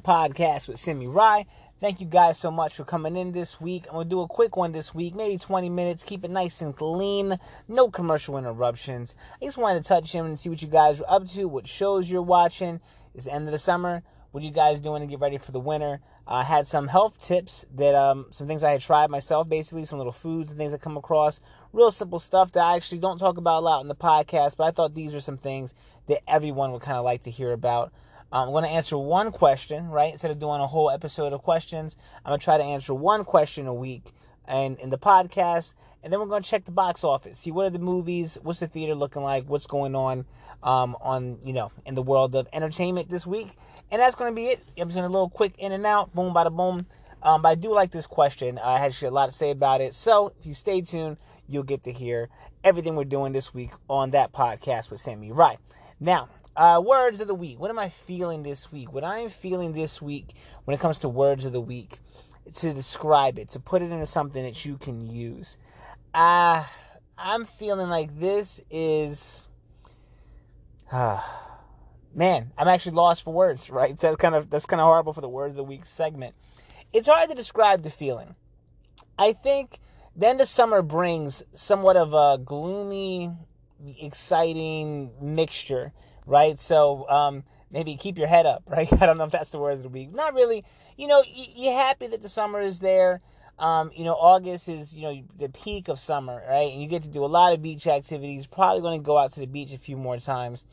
Podcast with Sammy Wright. Thank you guys so much for coming in this week. I'm going to do a quick one this week, maybe 20 minutes. Keep it nice and clean. No commercial interruptions. I just wanted to touch in and see what you guys are up to, what shows you're watching. It's the end of the summer. What are you guys doing to get ready for the winter? I uh, had some health tips that, um, some things I had tried myself, basically, some little foods and things I come across. Real simple stuff that I actually don't talk about a lot in the podcast, but I thought these are some things that everyone would kind of like to hear about. Um, I'm going to answer one question, right? Instead of doing a whole episode of questions, I'm going to try to answer one question a week and in the podcast. And then we're going to check the box office, see what are the movies, what's the theater looking like, what's going on, um, on you know, in the world of entertainment this week. And that's going to be it. I'm just going to a little quick in and out, boom, bada boom. Um, but I do like this question. I had a lot to say about it. So if you stay tuned, you'll get to hear everything we're doing this week on that podcast with Sammy. Right now, uh, words of the week. What am I feeling this week? What I'm feeling this week when it comes to words of the week, to describe it, to put it into something that you can use. Uh, I'm feeling like this is. Uh, man, I'm actually lost for words, right? That's kind of that's kind of horrible for the words of the week segment. It's hard to describe the feeling. I think the end of summer brings somewhat of a gloomy, exciting mixture right? So um, maybe keep your head up, right? I don't know if that's the words of the week. Not really. You know, you're happy that the summer is there. Um, you know, August is, you know, the peak of summer, right? And you get to do a lot of beach activities. Probably going to go out to the beach a few more times.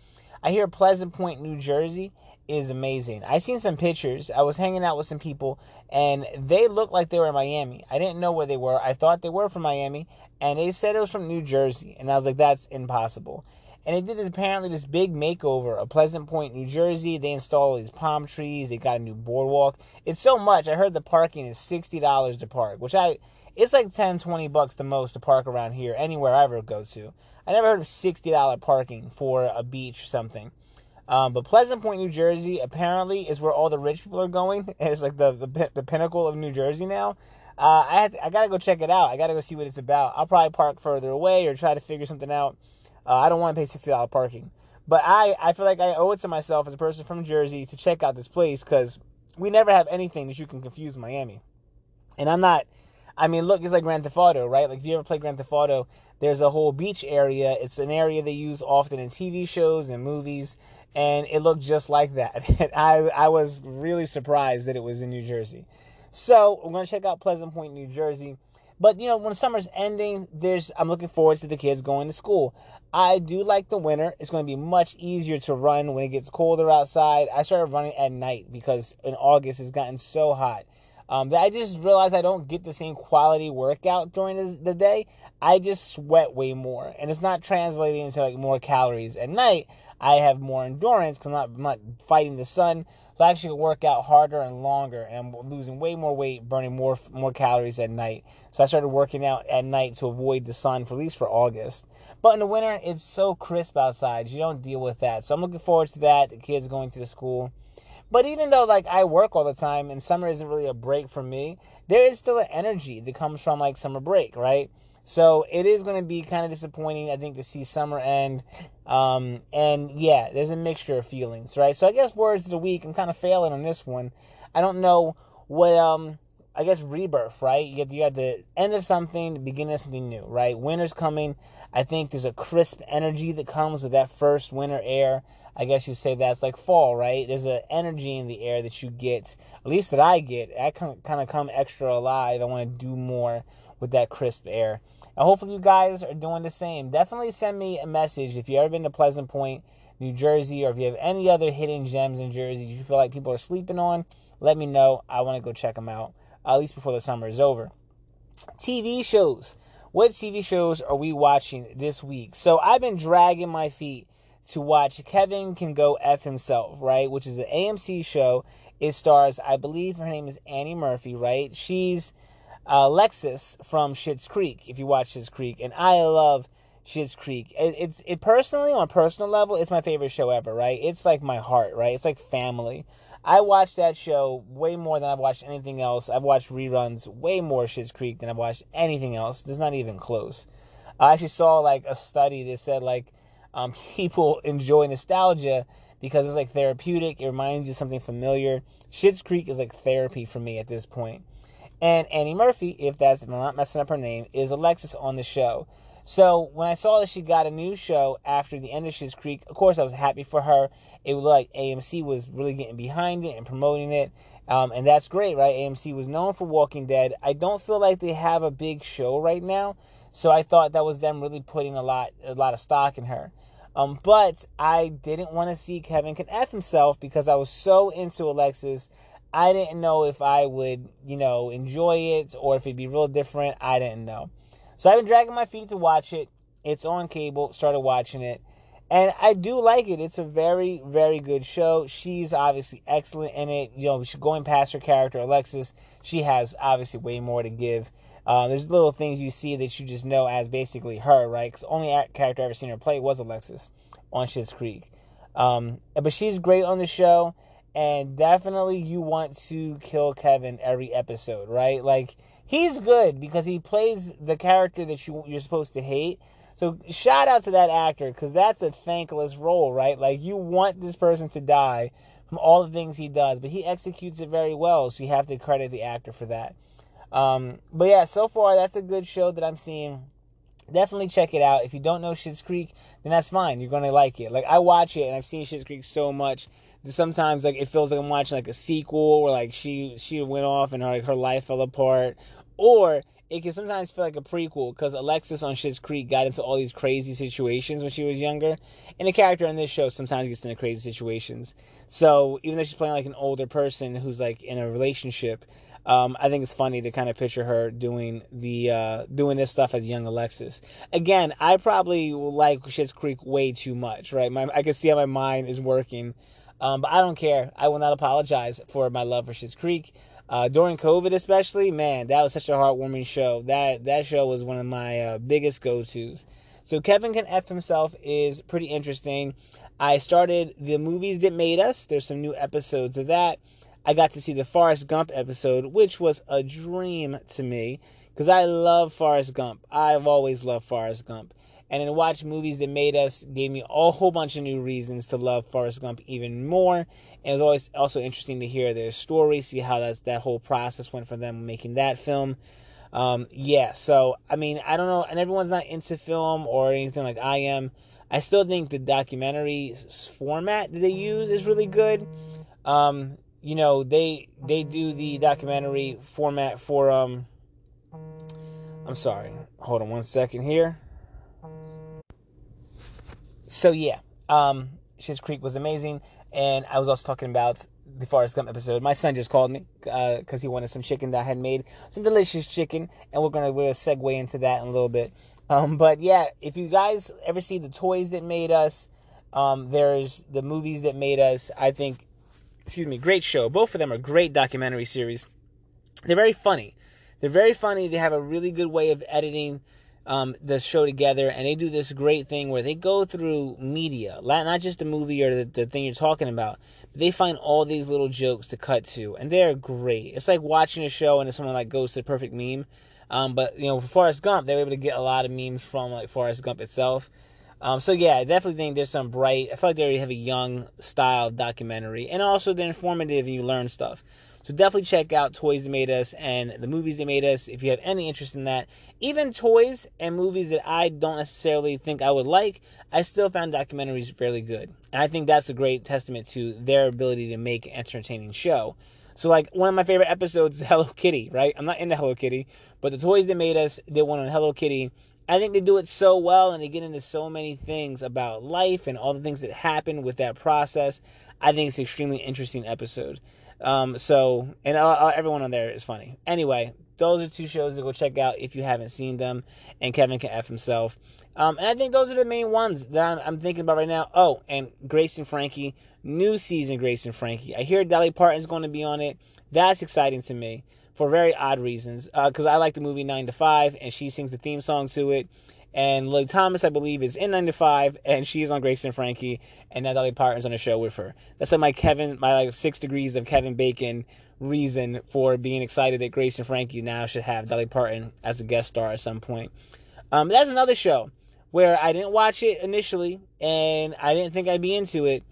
I hear Pleasant Point, New Jersey is amazing. I seen some pictures. I was hanging out with some people and they looked like they were in Miami. I didn't know where they were. I thought they were from Miami and they said it was from New Jersey. And I was like, that's impossible. And they did this, apparently this big makeover of Pleasant Point, New Jersey. They installed these palm trees. They got a new boardwalk. It's so much. I heard the parking is sixty dollars to park, which I it's like 10, 20 bucks the most to park around here, anywhere I ever go to. I never heard of sixty dollar parking for a beach or something. Um, but Pleasant Point, New Jersey, apparently is where all the rich people are going. It's like the the, the pinnacle of New Jersey now. Uh, I had I gotta go check it out. I gotta go see what it's about. I'll probably park further away or try to figure something out uh, I don't want to pay sixty dollar parking, but I I feel like I owe it to myself as a person from Jersey to check out this place because we never have anything that you can confuse Miami, and I'm not. I mean, look, it's like Grand Theft Auto, right? Like if you ever play Grand Theft Auto, there's a whole beach area. It's an area they use often in TV shows and movies, and it looked just like that. And I I was really surprised that it was in New Jersey. So we're gonna check out Pleasant Point, New Jersey. But you know, when summer's ending, there's I'm looking forward to the kids going to school. I do like the winter. It's going to be much easier to run when it gets colder outside. I started running at night because in August it's gotten so hot. Um, that I just realized I don't get the same quality workout during the, day. I just sweat way more, and it's not translating into like more calories at night. I have more endurance because I'm I'm not fighting the sun. So I actually work out harder and longer, and I'm losing way more weight, burning more more calories at night. So I started working out at night to avoid the sun, for at least for August. But in the winter, it's so crisp outside, you don't deal with that. So I'm looking forward to that. The kids going to the school. But even though like I work all the time and summer isn't really a break for me, there is still an energy that comes from like summer break, right? So it is going to be kind of disappointing, I think, to see summer end. Um, and yeah, there's a mixture of feelings, right? So I guess words of the week, I'm kind of failing on this one. I don't know what, um, I guess rebirth, right? You get you got the end of something, the beginning of something new, right? Winter's coming. I think there's a crisp energy that comes with that first winter air. I guess you say that's like fall, right? There's an energy in the air that you get, at least that I get. I kind of come extra alive. I want to do more with that crisp air. And hopefully you guys are doing the same. Definitely send me a message if you've ever been to Pleasant Point, New Jersey, or if you have any other hidden gems in Jersey you feel like people are sleeping on. Let me know. I want to go check them out, at least before the summer is over. TV shows. What TV shows are we watching this week? So I've been dragging my feet to watch Kevin Can Go F Himself, right? Which is an AMC show. It stars, I believe her name is Annie Murphy, right? She's uh, Lexus from Schitt's Creek. If you watch Schitt's Creek, and I love Schitt's Creek. It, it's it personally on a personal level, it's my favorite show ever. Right? It's like my heart. Right? It's like family. I watch that show way more than I've watched anything else. I've watched reruns way more Schitt's Creek than I've watched anything else. It's not even close. I actually saw like a study that said like um, people enjoy nostalgia because it's like therapeutic. It reminds you of something familiar. Schitt's Creek is like therapy for me at this point. And Annie Murphy, if that's if I'm not messing up her name, is Alexis on the show. So when I saw that she got a new show after the end of Schitt's Creek, of course I was happy for her. It was like AMC was really getting behind it and promoting it, um, and that's great, right? AMC was known for Walking Dead. I don't feel like they have a big show right now, so I thought that was them really putting a lot a lot of stock in her. Um, but I didn't want to see Kevin can F himself because I was so into Alexis. I didn't know if I would, you know, enjoy it or if it'd be real different. I didn't know. So I've been dragging my feet to watch it. It's on cable. Started watching it. And I do like it. It's a very, very good show. She's obviously excellent in it. You know, going past her character, Alexis, she has obviously way more to give. Uh, there's little things you see that you just know as basically her, right? Because only character I've ever seen her play was Alexis on Schitt's Creek. Um, but she's great on the show, and definitely you want to kill Kevin every episode, right? Like he's good because he plays the character that you you're supposed to hate. So shout out to that actor because that's a thankless role, right? Like you want this person to die from all the things he does, but he executes it very well. So you have to credit the actor for that. Um, but yeah, so far that's a good show that I'm seeing. Definitely check it out. If you don't know Schitt's Creek, then that's fine. You're gonna like it. Like I watch it and I've seen Schitt's Creek so much sometimes like it feels like I'm watching like a sequel or like she she went off and her like her life fell apart, or it can sometimes feel like a prequel because Alexis on Schitt's Creek got into all these crazy situations when she was younger, and the character in this show sometimes gets into crazy situations. So even though she's playing like an older person who's like in a relationship, um, I think it's funny to kind of picture her doing the uh, doing this stuff as young Alexis. Again, I probably like Schitt's Creek way too much, right? My, I can see how my mind is working, um, but I don't care. I will not apologize for my love for Schitt's Creek. Uh, during COVID, especially, man, that was such a heartwarming show. That that show was one of my uh, biggest go tos. So Kevin Can F Himself is pretty interesting. I started the movies that made us. There's some new episodes of that. I got to see the Forrest Gump episode, which was a dream to me because I love Forrest Gump. I've always loved Forrest Gump. And then watch movies that made us gave me a whole bunch of new reasons to love Forrest Gump even more. And it was always also interesting to hear their story, see how that's, that whole process went for them making that film. Um, yeah, so I mean, I don't know, and everyone's not into film or anything like I am. I still think the documentary format that they use is really good. Um, you know, they they do the documentary format for um. I'm sorry. Hold on one second here. So yeah, um, Schitt's Creek was amazing, and I was also talking about the Forrest Gump episode. My son just called me because uh, he wanted some chicken that I had made, some delicious chicken, and we're gonna we're gonna segue into that in a little bit. Um, but yeah, if you guys ever see the toys that made us, um, there's the movies that made us. I think, excuse me, great show. Both of them are great documentary series. They're very funny. They're very funny. They have a really good way of editing um, the show together, and they do this great thing where they go through media, not just the movie or the, the thing you're talking about, but they find all these little jokes to cut to, and they're great. It's like watching a show and it's someone like goes to the perfect meme. Um, but you know, for Forrest Gump, they were able to get a lot of memes from like Forrest Gump itself. Um, so yeah, I definitely think there's some bright. I feel like they already have a young style documentary, and also they're informative and you learn stuff. So definitely check out Toys That Made Us and the movies that made us if you have any interest in that. Even toys and movies that I don't necessarily think I would like, I still found documentaries fairly good. And I think that's a great testament to their ability to make an entertaining show. So like one of my favorite episodes is Hello Kitty, right? I'm not into Hello Kitty, but the toys that made us did one on Hello Kitty. I think they do it so well and they get into so many things about life and all the things that happen with that process. I think it's an extremely interesting episode. Um, so, and uh, uh, everyone on there is funny. Anyway, those are two shows to go check out if you haven't seen them. And Kevin can F himself. Um, and I think those are the main ones that I'm, I'm, thinking about right now. Oh, and Grace and Frankie, new season Grace and Frankie. I hear Dolly Parton's going to be on it. That's exciting to me for very odd reasons. Because uh, I like the movie 9 to 5, and she sings the theme song to it. And Lily Thomas, I believe, is in 95, and she's on Grace and Frankie, and Natalie Parton's on a show with her. That's like my Kevin, my like six degrees of Kevin Bacon reason for being excited that Grace and Frankie now should have Dolly Parton as a guest star at some point. Um, that's another show where I didn't watch it initially, and I didn't think I'd be into it.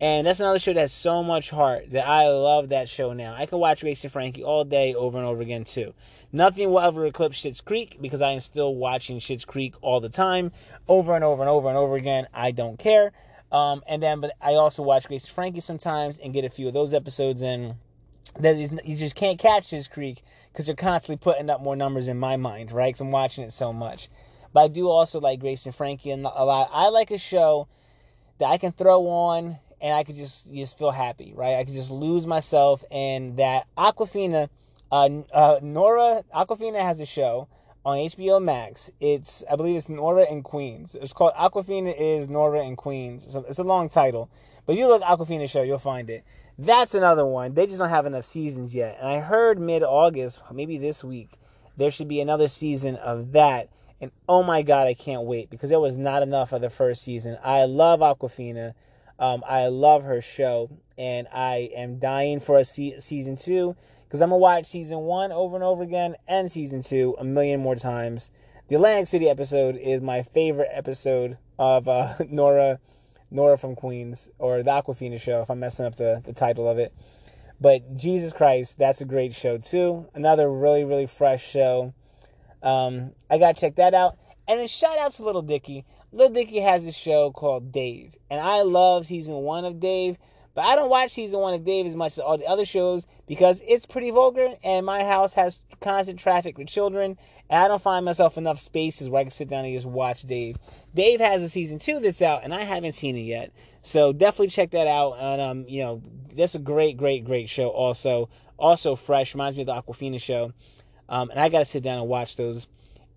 And that's another show that has so much heart that I love that show now. I can watch Grace and Frankie all day over and over again too. Nothing will ever eclipse Schitt's Creek because I am still watching Schitt's Creek all the time, over and over and over and over again. I don't care. Um, and then, but I also watch Grace and Frankie sometimes and get a few of those episodes in. That you just can't catch Schitt's Creek because they're constantly putting up more numbers in my mind, right? Because I'm watching it so much. But I do also like Grace and Frankie a lot. I like a show that I can throw on and I could just just feel happy, right? I could just lose myself in that. Awkwafina. uh, uh, Nora Awkwafina has a show on HBO Max. It's I believe it's Nora and Queens. It's called Awkwafina is Nora and Queens. So it's a long title, but you look Awkwafina show, you'll find it. That's another one. They just don't have enough seasons yet. And I heard mid August, maybe this week, there should be another season of that. And oh my God, I can't wait because there was not enough of the first season. I love Awkwafina. Um, I love her show, and I am dying for a se- season two because I'm gonna watch season one over and over again and season two a million more times. The Atlantic City episode is my favorite episode of uh, Nora, Nora from Queens, or the Awkwafina show. If I'm messing up the, the title of it, but Jesus Christ, that's a great show too. Another really really fresh show. Um, I gotta check that out. And then shout out to Little Dicky. Little Dicky has a show called Dave, and I love season one of Dave. But I don't watch season one of Dave as much as all the other shows because it's pretty vulgar, and my house has constant traffic with children, and I don't find myself enough spaces where I can sit down and just watch Dave. Dave has a season two that's out, and I haven't seen it yet, so definitely check that out. And um, you know, that's a great, great, great show. Also, also fresh, reminds me of the Awkwafina show, um, and I got to sit down and watch those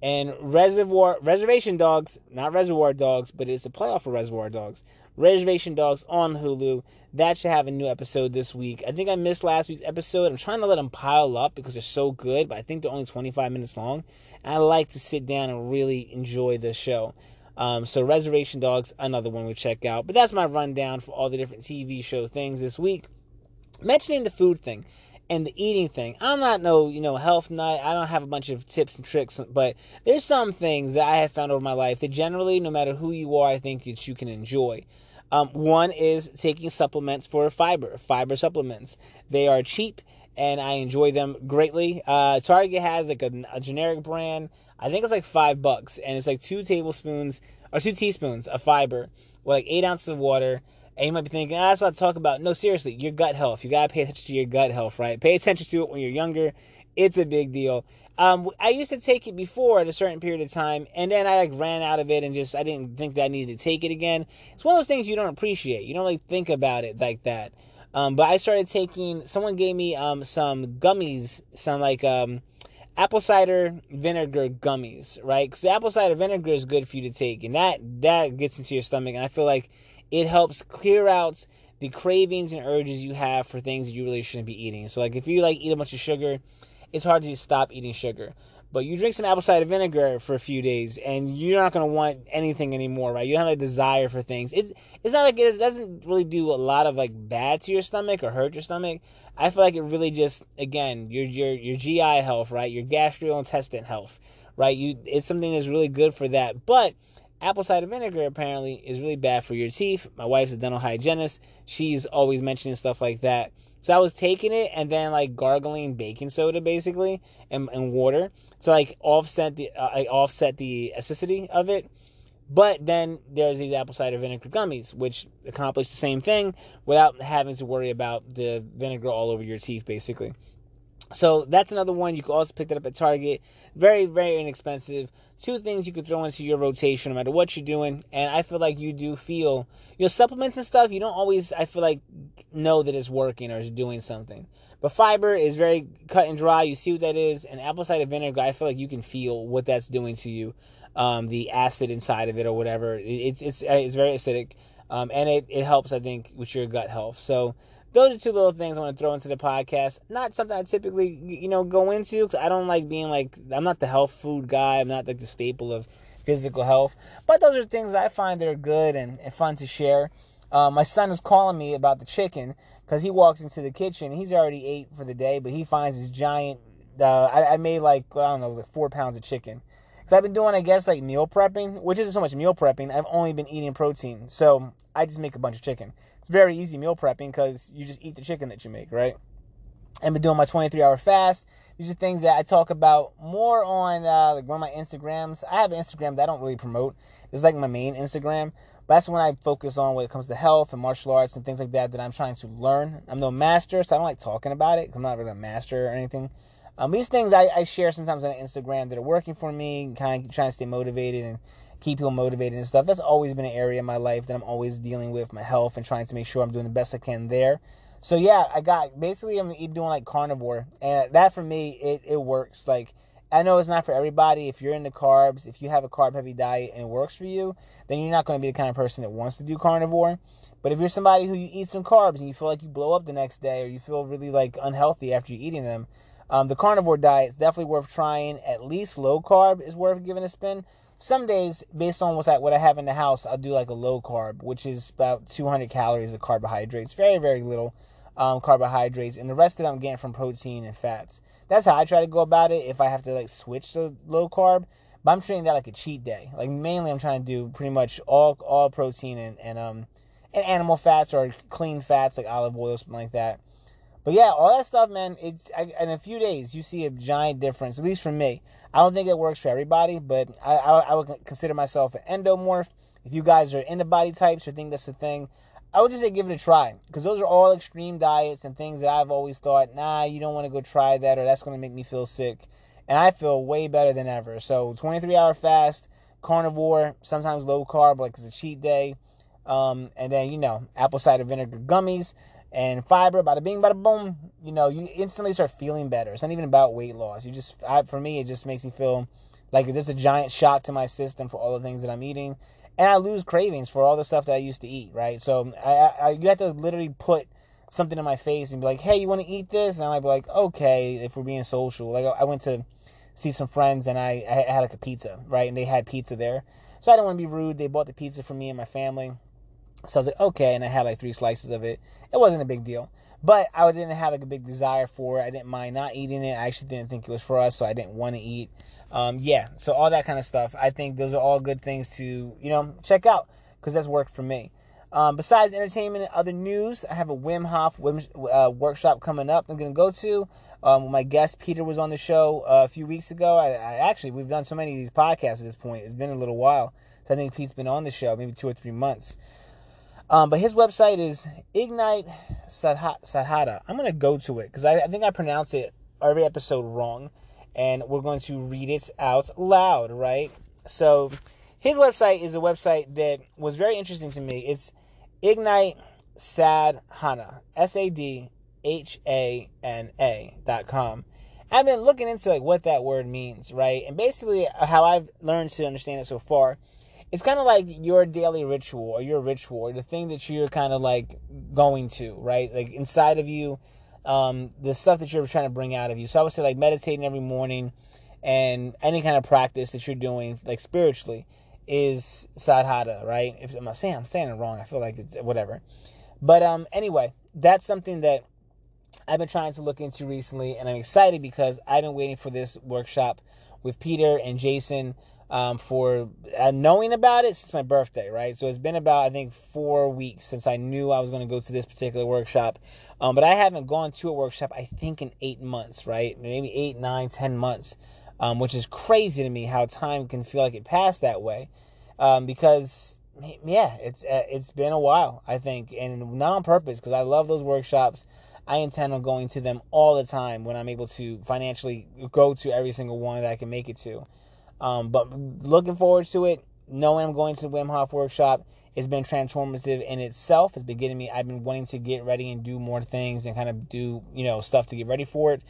and Reservoir Reservation Dogs, not Reservoir Dogs, but it's a playoff for Reservoir Dogs. Reservation Dogs on Hulu. That should have a new episode this week. I think I missed last week's episode. I'm trying to let them pile up because they're so good, but I think they're only 25 minutes long. And I like to sit down and really enjoy the show. Um, so Reservation Dogs, another one we check out. But that's my rundown for all the different TV show things this week. Mentioning the food thing and the eating thing. I'm not no, you know, health nut. I don't have a bunch of tips and tricks, but there's some things that I have found over my life that generally, no matter who you are, I think that you can enjoy. Um, one is taking supplements for fiber, fiber supplements. They are cheap and I enjoy them greatly. Uh, Target has like a, a generic brand. I think it's like five bucks, and it's like two tablespoons or two teaspoons of fiber with like eight ounces of water and you might be thinking, ah, that's not talk about. No, seriously, your gut health. You gotta pay attention to your gut health, right? Pay attention to it when you're younger. It's a big deal. Um, I used to take it before at a certain period of time, and then I like ran out of it and just I didn't think that I needed to take it again. It's one of those things you don't appreciate. You don't like think about it like that. Um, but I started taking. Someone gave me um some gummies, some like um apple cider vinegar gummies, right? Because apple cider vinegar is good for you to take, and that that gets into your stomach, and I feel like it helps clear out the cravings and urges you have for things that you really shouldn't be eating. So, like if you like eat a bunch of sugar, it's hard to stop eating sugar. But you drink some apple cider vinegar for a few days, and you're not to want anything anymore, right? You don't have a desire for things. It, it's not like it doesn't really do a lot of like bad to your stomach or hurt your stomach. I feel like it really just again your your your GI health, right? Your gastrointestinal health, right? You it's something that's really good for that, but apple cider vinegar apparently is really bad for your teeth. My wife's a dental hygienist. She's always mentioning stuff like that. So I was taking it and then like gargling baking soda basically and, and water to like offset the uh, like offset the acidity of it. But then there's these apple cider vinegar gummies, which accomplish the same thing without having to worry about the vinegar all over your teeth, basically. So that's another one. You can also pick that up at Target. Very, very inexpensive. Two things you could throw into your rotation no matter what you're doing. And I feel like you do feel, you know, supplements and stuff, you don't always, I feel like, know that it's working or it's doing something. But fiber is very cut and dry. You see what that is. And apple cider vinegar, I feel like you can feel what that's doing to you. Um, the acid inside of it or whatever. It's, it's, it's very acidic. Um, and it, it helps, I think, with your gut health. So, those are two little things I want to throw into the podcast. Not something I typically, you know, go into because I don't like being like, I'm not the health food guy. I'm not like the staple of physical health. But those are things I find that are good and, and fun to share. Uh, my son was calling me about the chicken because he walks into the kitchen. He's already ate for the day, but he finds this giant. Uh, I, I, made like I don't know, it was like four pounds of chicken. Because I've been doing, I guess, like meal prepping, which isn't so much meal prepping. I've only been eating protein. So I just make a bunch of chicken. It's very easy meal prepping because you just eat the chicken that you make, right? I've been doing my 23 hour fast. These are things that I talk about more on uh, like one of my Instagrams. I have an Instagram that I don't really promote. It's like my main Instagram. But that's when I focus on when it comes to health and martial arts and things like that that I'm trying to learn. I'm no master, so I don't like talking about it. I'm not really a master or anything. Um, these things I, I, share sometimes on Instagram that are working for me, kind of trying to stay motivated and keep people motivated and stuff. That's always been an area in my life that I'm always dealing with my health and trying to make sure I'm doing the best I can there. So yeah, I got basically I'm doing like carnivore, and that for me it it works. Like I know it's not for everybody. If you're into carbs, if you have a carb heavy diet and it works for you, then you're not going to be the kind of person that wants to do carnivore. But if you're somebody who you eat some carbs and you feel like you blow up the next day or you feel really like unhealthy after you're eating them, um, the carnivore diet is definitely worth trying. At least low carb is worth giving a spin. Some days, based on what's what I have in the house, I'll do like a low carb, which is about 200 calories of carbohydrates. Very, very little um, carbohydrates, and the rest of it I'm getting from protein and fats. That's how I try to go about it. If I have to like switch to low carb, but I'm treating that like a cheat day. Like mainly, I'm trying to do pretty much all all protein and and um and animal fats or clean fats like olive oil, something like that. But yeah, all that stuff, man. It's I, in a few days you see a giant difference. At least for me. I don't think it works for everybody, but I I, I would consider myself an endomorph. If you guys are into body types or think that's a thing, I would just say give it a try because those are all extreme diets and things that I've always thought, nah, you don't want to go try that or that's going to make me feel sick. And I feel way better than ever. So 23 hour fast, carnivore, sometimes low carb, like it's a cheat day. Um, and then, you know, apple cider vinegar gummies and fiber, bada bing, bada boom. You know, you instantly start feeling better. It's not even about weight loss. You just, I, for me, it just makes me feel like it's a giant shock to my system for all the things that I'm eating and I lose cravings for all the stuff that I used to eat, right? So I, I you have to literally put something in my face and be like, hey, you want to eat this? And I might be like, okay, if we're being social. Like I went to see some friends and I, I had like a pizza, right? And they had pizza there. So I didn't want to be rude. They bought the pizza for me and my family. So I was like, okay, and I had like three slices of it. It wasn't a big deal, but I didn't have like a big desire for it. I didn't mind not eating it. I actually didn't think it was for us, so I didn't want to eat. Um, yeah, so all that kind of stuff. I think those are all good things to you know check out because that's worked for me. Um, besides entertainment and other news, I have a Wim Hof uh, workshop coming up. I'm going to go to. Um, my guest Peter was on the show uh, a few weeks ago. I, I, actually we've done so many of these podcasts at this point. It's been a little while. So I think Pete's been on the show, maybe two or three months. Um, but his website is Ignite Sadhata. I'm going to go to it because I, I think I pronounce it every episode wrong. And we're going to read it out loud, right? So his website is a website that was very interesting to me. It's Ignite Sadhana, S A D H A N A dot com. I've been looking into like what that word means, right? And basically, how I've learned to understand it so far it's kind of like your daily ritual or your ritual or the thing that you're kind of like going to, right? Like inside of you, um, the stuff that you're trying to bring out of you. So I would say like meditating every morning and any kind of practice that you're doing, like spiritually, is sadhata, right? If I'm saying I'm saying it wrong, I feel like it's whatever. But um, anyway, that's something that I've been trying to look into recently, and I'm excited because I've been waiting for this workshop with Peter and Jason um, for uh, knowing about it since my birthday, right? So it's been about, I think, four weeks since I knew I was going to go to this particular workshop. Um, but I haven't gone to a workshop, I think, in eight months, right? Maybe eight, nine, ten months, um, which is crazy to me how time can feel like it passed that way. Um, because, yeah, it's uh, it's been a while, I think, and not on purpose, because I love those workshops. I intend on going to them all the time when I'm able to financially go to every single one that I can make it to. Um, but looking forward to it, knowing I'm going to the Wim Hof workshop, it's been transformative in itself. It's been getting me. I've been wanting to get ready and do more things and kind of do you know stuff to get ready for it.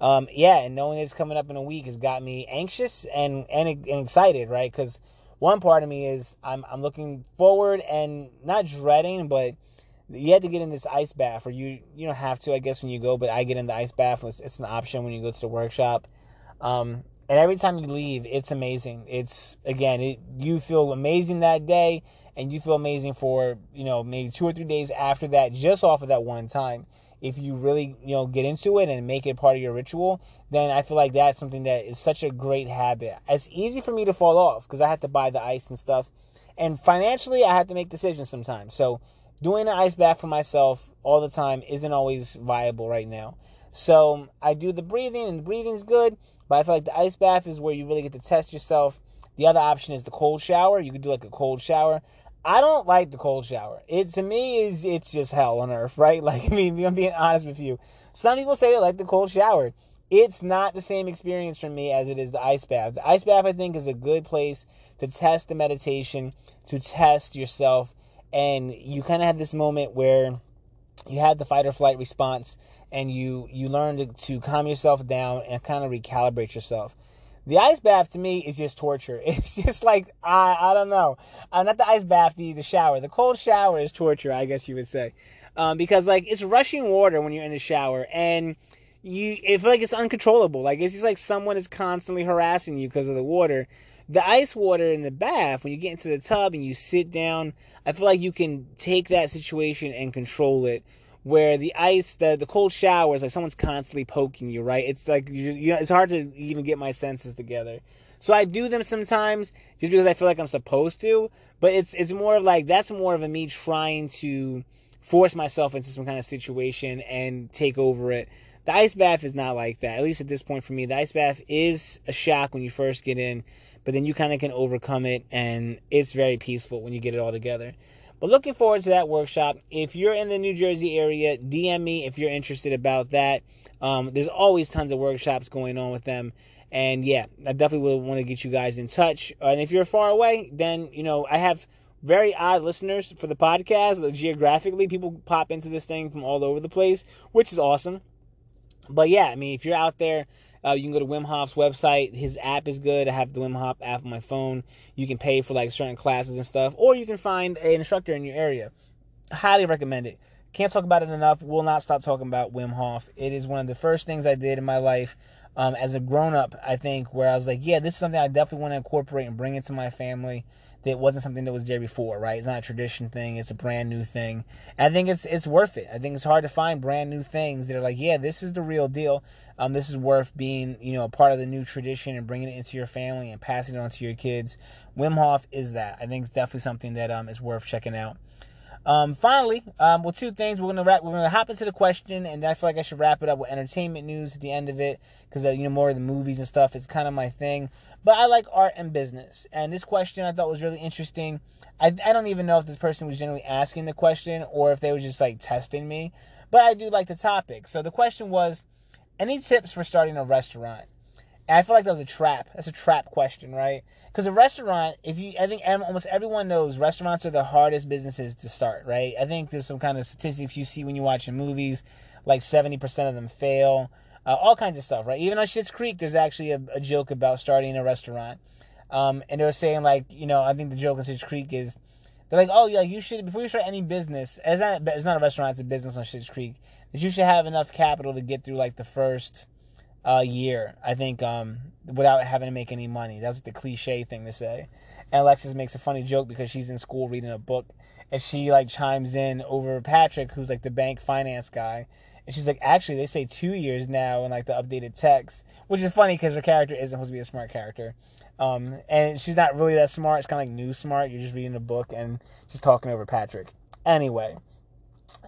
Um, yeah, and knowing it's coming up in a week has got me anxious and and, and excited, right? Because one part of me is I'm I'm looking forward and not dreading, but you had to get in this ice bath, or you you don't have to, I guess, when you go. But I get in the ice bath. It's, it's an option when you go to the workshop. Um, and every time you leave, it's amazing. It's again, it, you feel amazing that day, and you feel amazing for you know maybe two or three days after that, just off of that one time. If you really you know get into it and make it part of your ritual, then I feel like that's something that is such a great habit. It's easy for me to fall off because I have to buy the ice and stuff, and financially I have to make decisions sometimes. So doing an ice bath for myself all the time isn't always viable right now. So um, I do the breathing, and the breathing's good, but I feel like the ice bath is where you really get to test yourself. The other option is the cold shower. You could do like a cold shower. I don't like the cold shower. It to me is it's just hell on earth, right? Like I mean, I'm being honest with you. Some people say they like the cold shower. It's not the same experience for me as it is the ice bath. The ice bath I think is a good place to test the meditation, to test yourself, and you kind of have this moment where you have the fight or flight response and you you learn to, to calm yourself down and kind of recalibrate yourself. The ice bath to me is just torture. It's just like i i don't know. Uh, not the ice bath the the shower. The cold shower is torture i guess you would say. Um, because like it's rushing water when you're in the shower and you it feel like it's uncontrollable. Like it's just like someone is constantly harassing you because of the water. The ice water in the bath, when you get into the tub and you sit down, I feel like you can take that situation and control it. Where the ice, the the cold showers, like someone's constantly poking you, right? It's like you, you know, it's hard to even get my senses together. So I do them sometimes just because I feel like I'm supposed to, but it's it's more like that's more of a me trying to force myself into some kind of situation and take over it. The ice bath is not like that. At least at this point for me, the ice bath is a shock when you first get in but then you kind of can overcome it and it's very peaceful when you get it all together. But looking forward to that workshop. If you're in the New Jersey area, DM me if you're interested about that. Um, there's always tons of workshops going on with them. And yeah, I definitely would want to get you guys in touch. And if you're far away, then, you know, I have very odd listeners for the podcast. Geographically, people pop into this thing from all over the place, which is awesome. But yeah, I mean, if you're out there uh, you can go to Wim Hof's website. His app is good. I have the Wim Hof app on my phone. You can pay for like certain classes and stuff, or you can find an instructor in your area. Highly recommend it. Can't talk about it enough. Will not stop talking about Wim Hof. It is one of the first things I did in my life um, as a grown up. I think where I was like, yeah, this is something I definitely want to incorporate and bring into my family that wasn't something that was there before, right? It's not a tradition thing, it's a brand new thing. I think it's it's worth it. I think it's hard to find brand new things that are like, yeah, this is the real deal. Um, this is worth being, you know, a part of the new tradition and bringing it into your family and passing it on to your kids. Wim Hof is that. I think it's definitely something that um, is worth checking out. Um, finally, um, well, two things. We're gonna wrap. We're gonna hop into the question, and I feel like I should wrap it up with entertainment news at the end of it, because uh, you know more of the movies and stuff is kind of my thing. But I like art and business, and this question I thought was really interesting. I I don't even know if this person was generally asking the question or if they were just like testing me, but I do like the topic. So the question was, any tips for starting a restaurant? And I feel like that was a trap. That's a trap question, right? Because a restaurant, if you, I think almost everyone knows restaurants are the hardest businesses to start, right? I think there's some kind of statistics you see when you watch movies, like 70% of them fail, uh, all kinds of stuff, right? Even on Schitt's Creek, there's actually a, a joke about starting a restaurant. Um, and they were saying, like, you know, I think the joke on Schitt's Creek is, they're like, oh, yeah, you should, before you start any business, it's not, it's not a restaurant, it's a business on Schitt's Creek, that you should have enough capital to get through, like, the first a year. I think um, without having to make any money. That's the cliche thing to say. And Alexis makes a funny joke because she's in school reading a book, and she like chimes in over Patrick, who's like the bank finance guy. And she's like, actually, they say two years now in like the updated text, which is funny because her character isn't supposed to be a smart character. Um, and she's not really that smart. It's kind of like new smart. You're just reading a book and she's talking over Patrick. Anyway,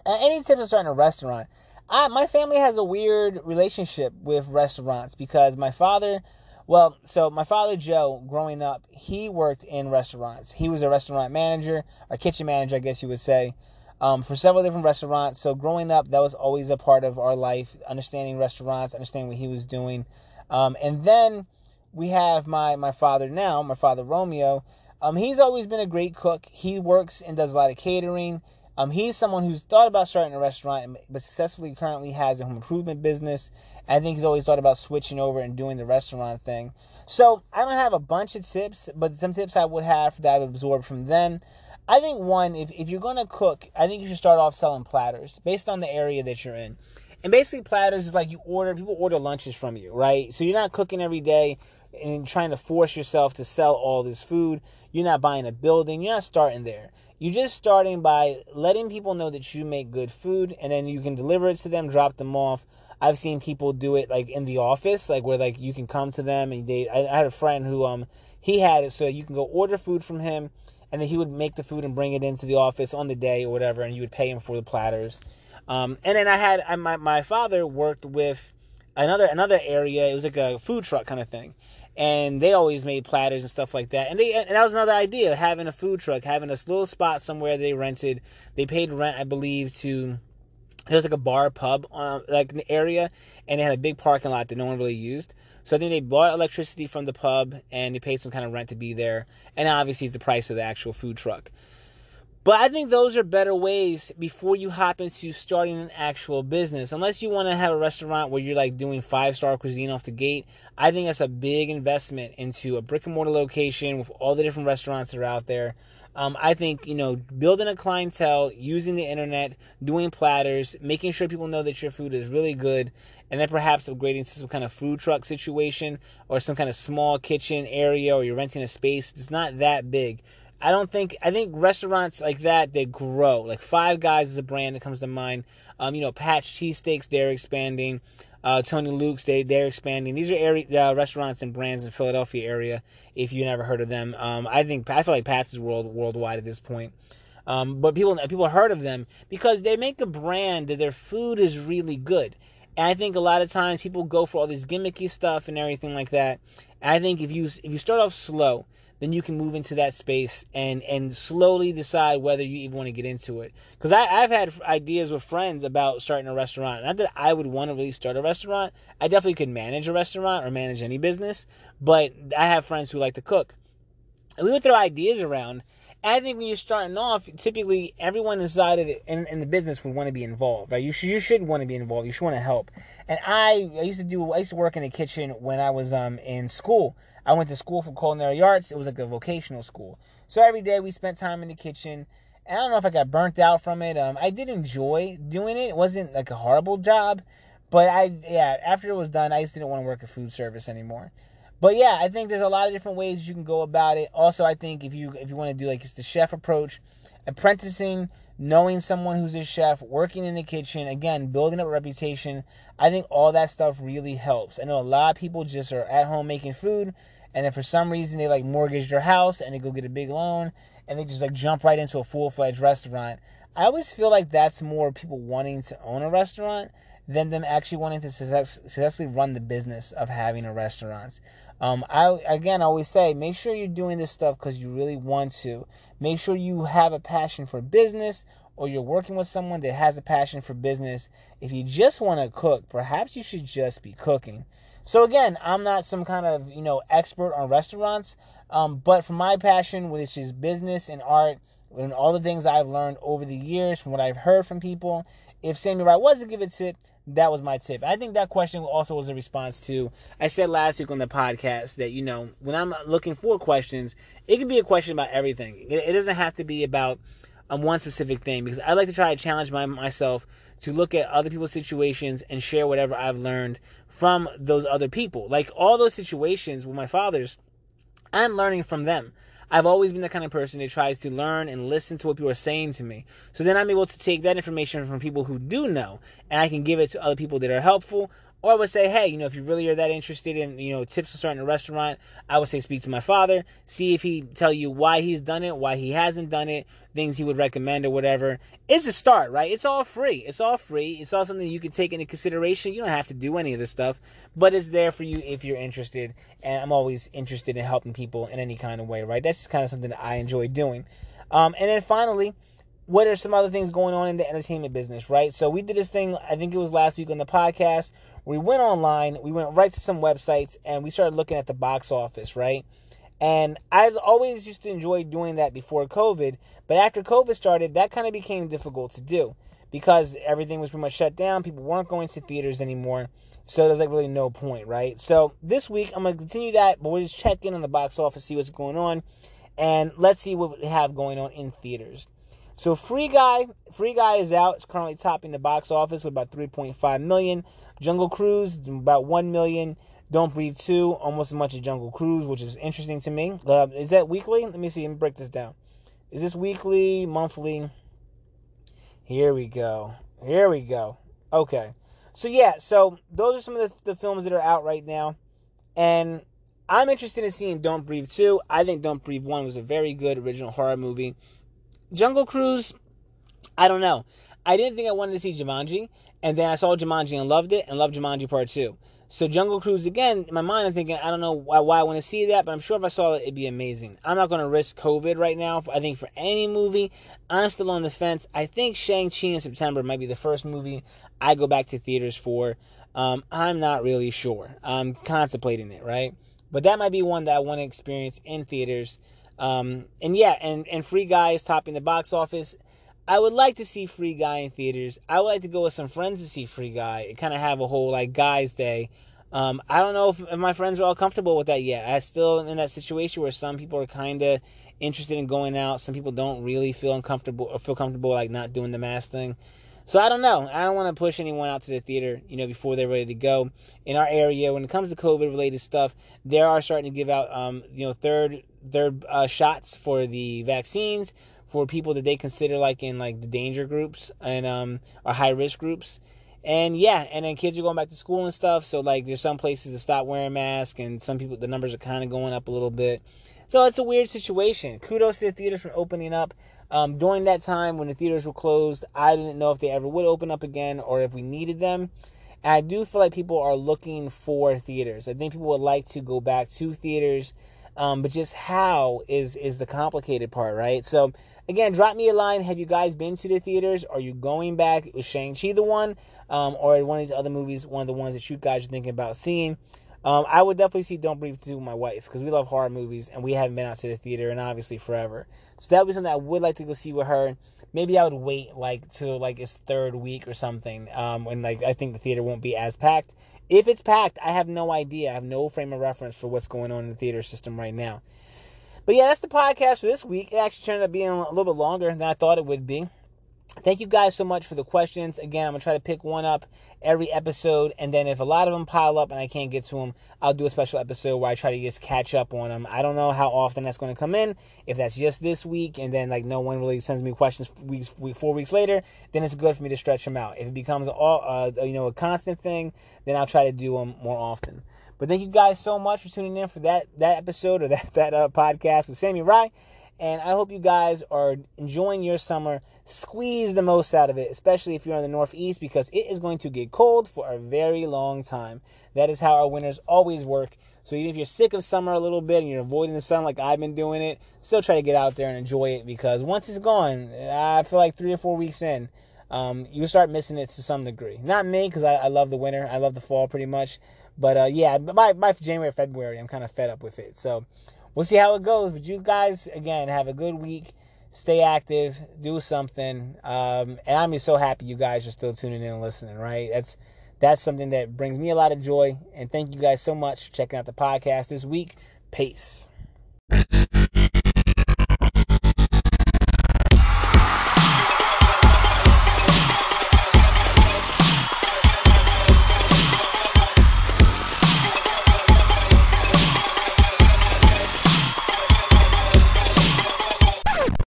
any tips on starting a restaurant? I, my family has a weird relationship with restaurants because my father, well, so my father Joe, growing up, he worked in restaurants. He was a restaurant manager, a kitchen manager, I guess you would say, um, for several different restaurants. So growing up, that was always a part of our life, understanding restaurants, understanding what he was doing. Um, and then we have my my father now, my father Romeo. Um, he's always been a great cook. He works and does a lot of catering. Um, he's someone who's thought about starting a restaurant, but successfully currently has a home improvement business. I think he's always thought about switching over and doing the restaurant thing. So I don't have a bunch of tips, but some tips I would have that I've absorbed from them. I think one, if, if you're gonna cook, I think you should start off selling platters based on the area that you're in. And basically platters is like you order people order lunches from you, right? So you're not cooking every day. and trying to force yourself to sell all this food. You're not buying a building. You're not starting there. You're just starting by letting people know that you make good food and then you can deliver it to them, drop them off. I've seen people do it like in the office, like where like you can come to them and they I, I had a friend who um he had it so you can go order food from him and then he would make the food and bring it into the office on the day or whatever and you would pay him for the platters. Um, and then I had I, my my father worked with another another area. It was like a food truck kind of thing, and they always made platters and stuff like that. And they and that was another idea, having a food truck, having a little spot somewhere they rented. They paid rent, I believe, to there was like a bar pub um, like the area, and they had a big parking lot that no one really used. So I think they bought electricity from the pub and they paid some kind of rent to be there, and obviously it's the price of the actual food truck. But I think those are better ways before you hop into starting an actual business. Unless you want to have a restaurant where you're like doing five star cuisine off the gate, I think that's a big investment into a brick and mortar location with all the different restaurants that are out there. Um, I think you know building a clientele, using the internet, doing platters, making sure people know that your food is really good, and then perhaps upgrading to some kind of food truck situation or some kind of small kitchen area, or you're renting a space. It's not that big. I don't think I think restaurants like that they grow. Like Five Guys is a brand that comes to mind. Um, you know, Pat's Cheesesteaks they're expanding. Uh, Tony Luke's they they're expanding. These are area uh, restaurants and brands in Philadelphia area. If you never heard of them, um, I think I feel like Pat's is world worldwide at this point. Um, but people people heard of them because they make a brand that their food is really good. And I think a lot of times people go for all this gimmicky stuff and everything like that. And I think if you if you start off slow then you can move into that space and and slowly decide whether you even want to get into it. Because I've had ideas with friends about starting a restaurant. Not that I would want to really start a restaurant. I definitely could manage a restaurant or manage any business, but I have friends who like to cook. And we would throw ideas around. And I think when you're starting off, typically everyone inside of it in, in the business would want to be involved, right? You you should want to be involved. You should want to help. And I, I used to do, I used to work in the kitchen when I was um in school. I went to school for culinary arts. It was like a vocational school. So every day we spent time in the kitchen. I don't know if I got burnt out from it. Um, I did enjoy doing it. It wasn't like a horrible job, but I yeah. After it was done, I just didn't want to work at food service anymore. But yeah, I think there's a lot of different ways you can go about it. Also, I think if you if you want to do like it's the chef approach, apprenticing, knowing someone who's a chef, working in the kitchen, again, building up a reputation, I think all that stuff really helps. I know a lot of people just are at home making food and then for some reason they like mortgage their house and they go get a big loan and they just like jump right into a full-fledged restaurant i always feel like that's more people wanting to own a restaurant than them actually wanting to success, successfully run the business of having a restaurant um, I again I always say make sure you're doing this stuff because you really want to. Make sure you have a passion for business or you're working with someone that has a passion for business. If you just want to cook, perhaps you should just be cooking. So again, I'm not some kind of you know expert on restaurants, um, but for my passion, which is business and art, and all the things I've learned over the years from what I've heard from people, if Sammy Wright was to give a tip, that was my tip. I think that question also was a response to I said last week on the podcast that you know when I'm looking for questions, it can be a question about everything. It doesn't have to be about um, one specific thing because I like to try to challenge my, myself to look at other people's situations and share whatever I've learned from those other people. Like all those situations with my fathers, I'm learning from them. I've always been the kind of person that tries to learn and listen to what people are saying to me. So then I'm able to take that information from people who do know and I can give it to other people that are helpful or I would say, hey, you know, if you really are that interested in, you know, tips for starting a restaurant, I would say speak to my father, see if he tell you why he's done it, why he hasn't done it, things he would recommend or whatever. It's a start, right? It's all free. It's all free. It's all something you can take into consideration. You don't have to do any of this stuff, but it's there for you if you're interested. And I'm always interested in helping people in any kind of way, right? That's kind of something that I enjoy doing. Um, and then finally, what are some other things going on in the entertainment business, right? So we did this thing, I think it was last week on the podcast. We went online, we went right to some websites, and we started looking at the box office, right? And I always used to enjoy doing that before COVID, but after COVID started, that kind of became difficult to do because everything was pretty much shut down. People weren't going to theaters anymore, so there's like really no point, right? So this week I'm gonna continue that, but we'll just check in on the box office, see what's going on, and let's see what we have going on in theaters. So Free Guy, Free Guy is out. It's currently topping the box office with about 3.5 million. Jungle Cruise about 1 million. Don't Breathe 2, almost as much as Jungle Cruise, which is interesting to me. Uh, is that weekly? Let me see. Me break this down. Is this weekly, monthly? Here we go. Here we go. Okay. So, yeah, so those are some of the, the films that are out right now. And I'm interested in seeing Don't Breathe 2. I think Don't Breathe 1 was a very good original horror movie. Jungle Cruise, I don't know. I didn't think I wanted to see Jumanji, and then I saw Jumanji and loved it, and loved Jumanji Part 2. So Jungle Cruise, again, in my mind, I'm thinking, I don't know why, why I want to see that, but I'm sure if I saw it, it'd be amazing. I'm not going to risk COVID right now. I think for any movie, I'm still on the fence. I think Shang-Chi in September might be the first movie I go back to theaters for. Um, I'm not really sure. I'm contemplating it, right? But that might be one that I want to experience in theaters. Um, and yeah, and, and Free Guy is topping the box office. I would like to see Free Guy in theaters. I would like to go with some friends to see Free Guy and kind of have a whole like guys' day. Um, I don't know if, if, my friends are all comfortable with that yet. I still in that situation where some people are kind of interested in going out. Some people don't really feel uncomfortable or feel comfortable like not doing the mask thing. So I don't know. I don't want to push anyone out to the theater, you know, before they're ready to go. In our area, when it comes to COVID related stuff, they are starting to give out, um, you know, third third uh, shots for the vaccines for people that they consider like in like the danger groups and um or high risk groups. And yeah, and then kids are going back to school and stuff. So like there's some places to stop wearing masks and some people the numbers are kind of going up a little bit. So it's a weird situation. Kudos to the theaters for opening up. Um, during that time when the theaters were closed, I didn't know if they ever would open up again or if we needed them. And I do feel like people are looking for theaters. I think people would like to go back to theaters um, but just how is is the complicated part, right? So again, drop me a line. Have you guys been to the theaters? Are you going back? Is Shang Chi the one, um, or one of these other movies one of the ones that you guys are thinking about seeing? Um, I would definitely see Don't Breathe 2 with my wife because we love horror movies and we haven't been out to the theater and obviously forever. So that would be something I would like to go see with her. Maybe I would wait like till like its third week or something um, when like I think the theater won't be as packed. If it's packed, I have no idea. I have no frame of reference for what's going on in the theater system right now. But yeah, that's the podcast for this week. It actually turned out being a little bit longer than I thought it would be. Thank you guys so much for the questions. Again, I'm going to try to pick one up every episode. And then if a lot of them pile up and I can't get to them, I'll do a special episode where I try to just catch up on them. I don't know how often that's going to come in. If that's just this week and then like no one really sends me questions weeks, week, four weeks later, then it's good for me to stretch them out. If it becomes all, uh, you know, a constant thing, then I'll try to do them more often. But thank you guys so much for tuning in for that that episode or that that uh, podcast with Sammy Wright. And I hope you guys are enjoying your summer. Squeeze the most out of it, especially if you're in the Northeast, because it is going to get cold for a very long time. That is how our winters always work. So even if you're sick of summer a little bit and you're avoiding the sun like I've been doing it, still try to get out there and enjoy it because once it's gone, I feel like three or four weeks in, um, you start missing it to some degree. Not me because I, I, love the winter, I love the fall pretty much. But uh, yeah, by, by January, February, I'm kind of fed up with it. So we'll see how it goes. But you guys, again, have a good week. Stay active, do something, um, and I'm just so happy you guys are still tuning in and listening. Right? That's that's something that brings me a lot of joy. And thank you guys so much for checking out the podcast this week. Peace.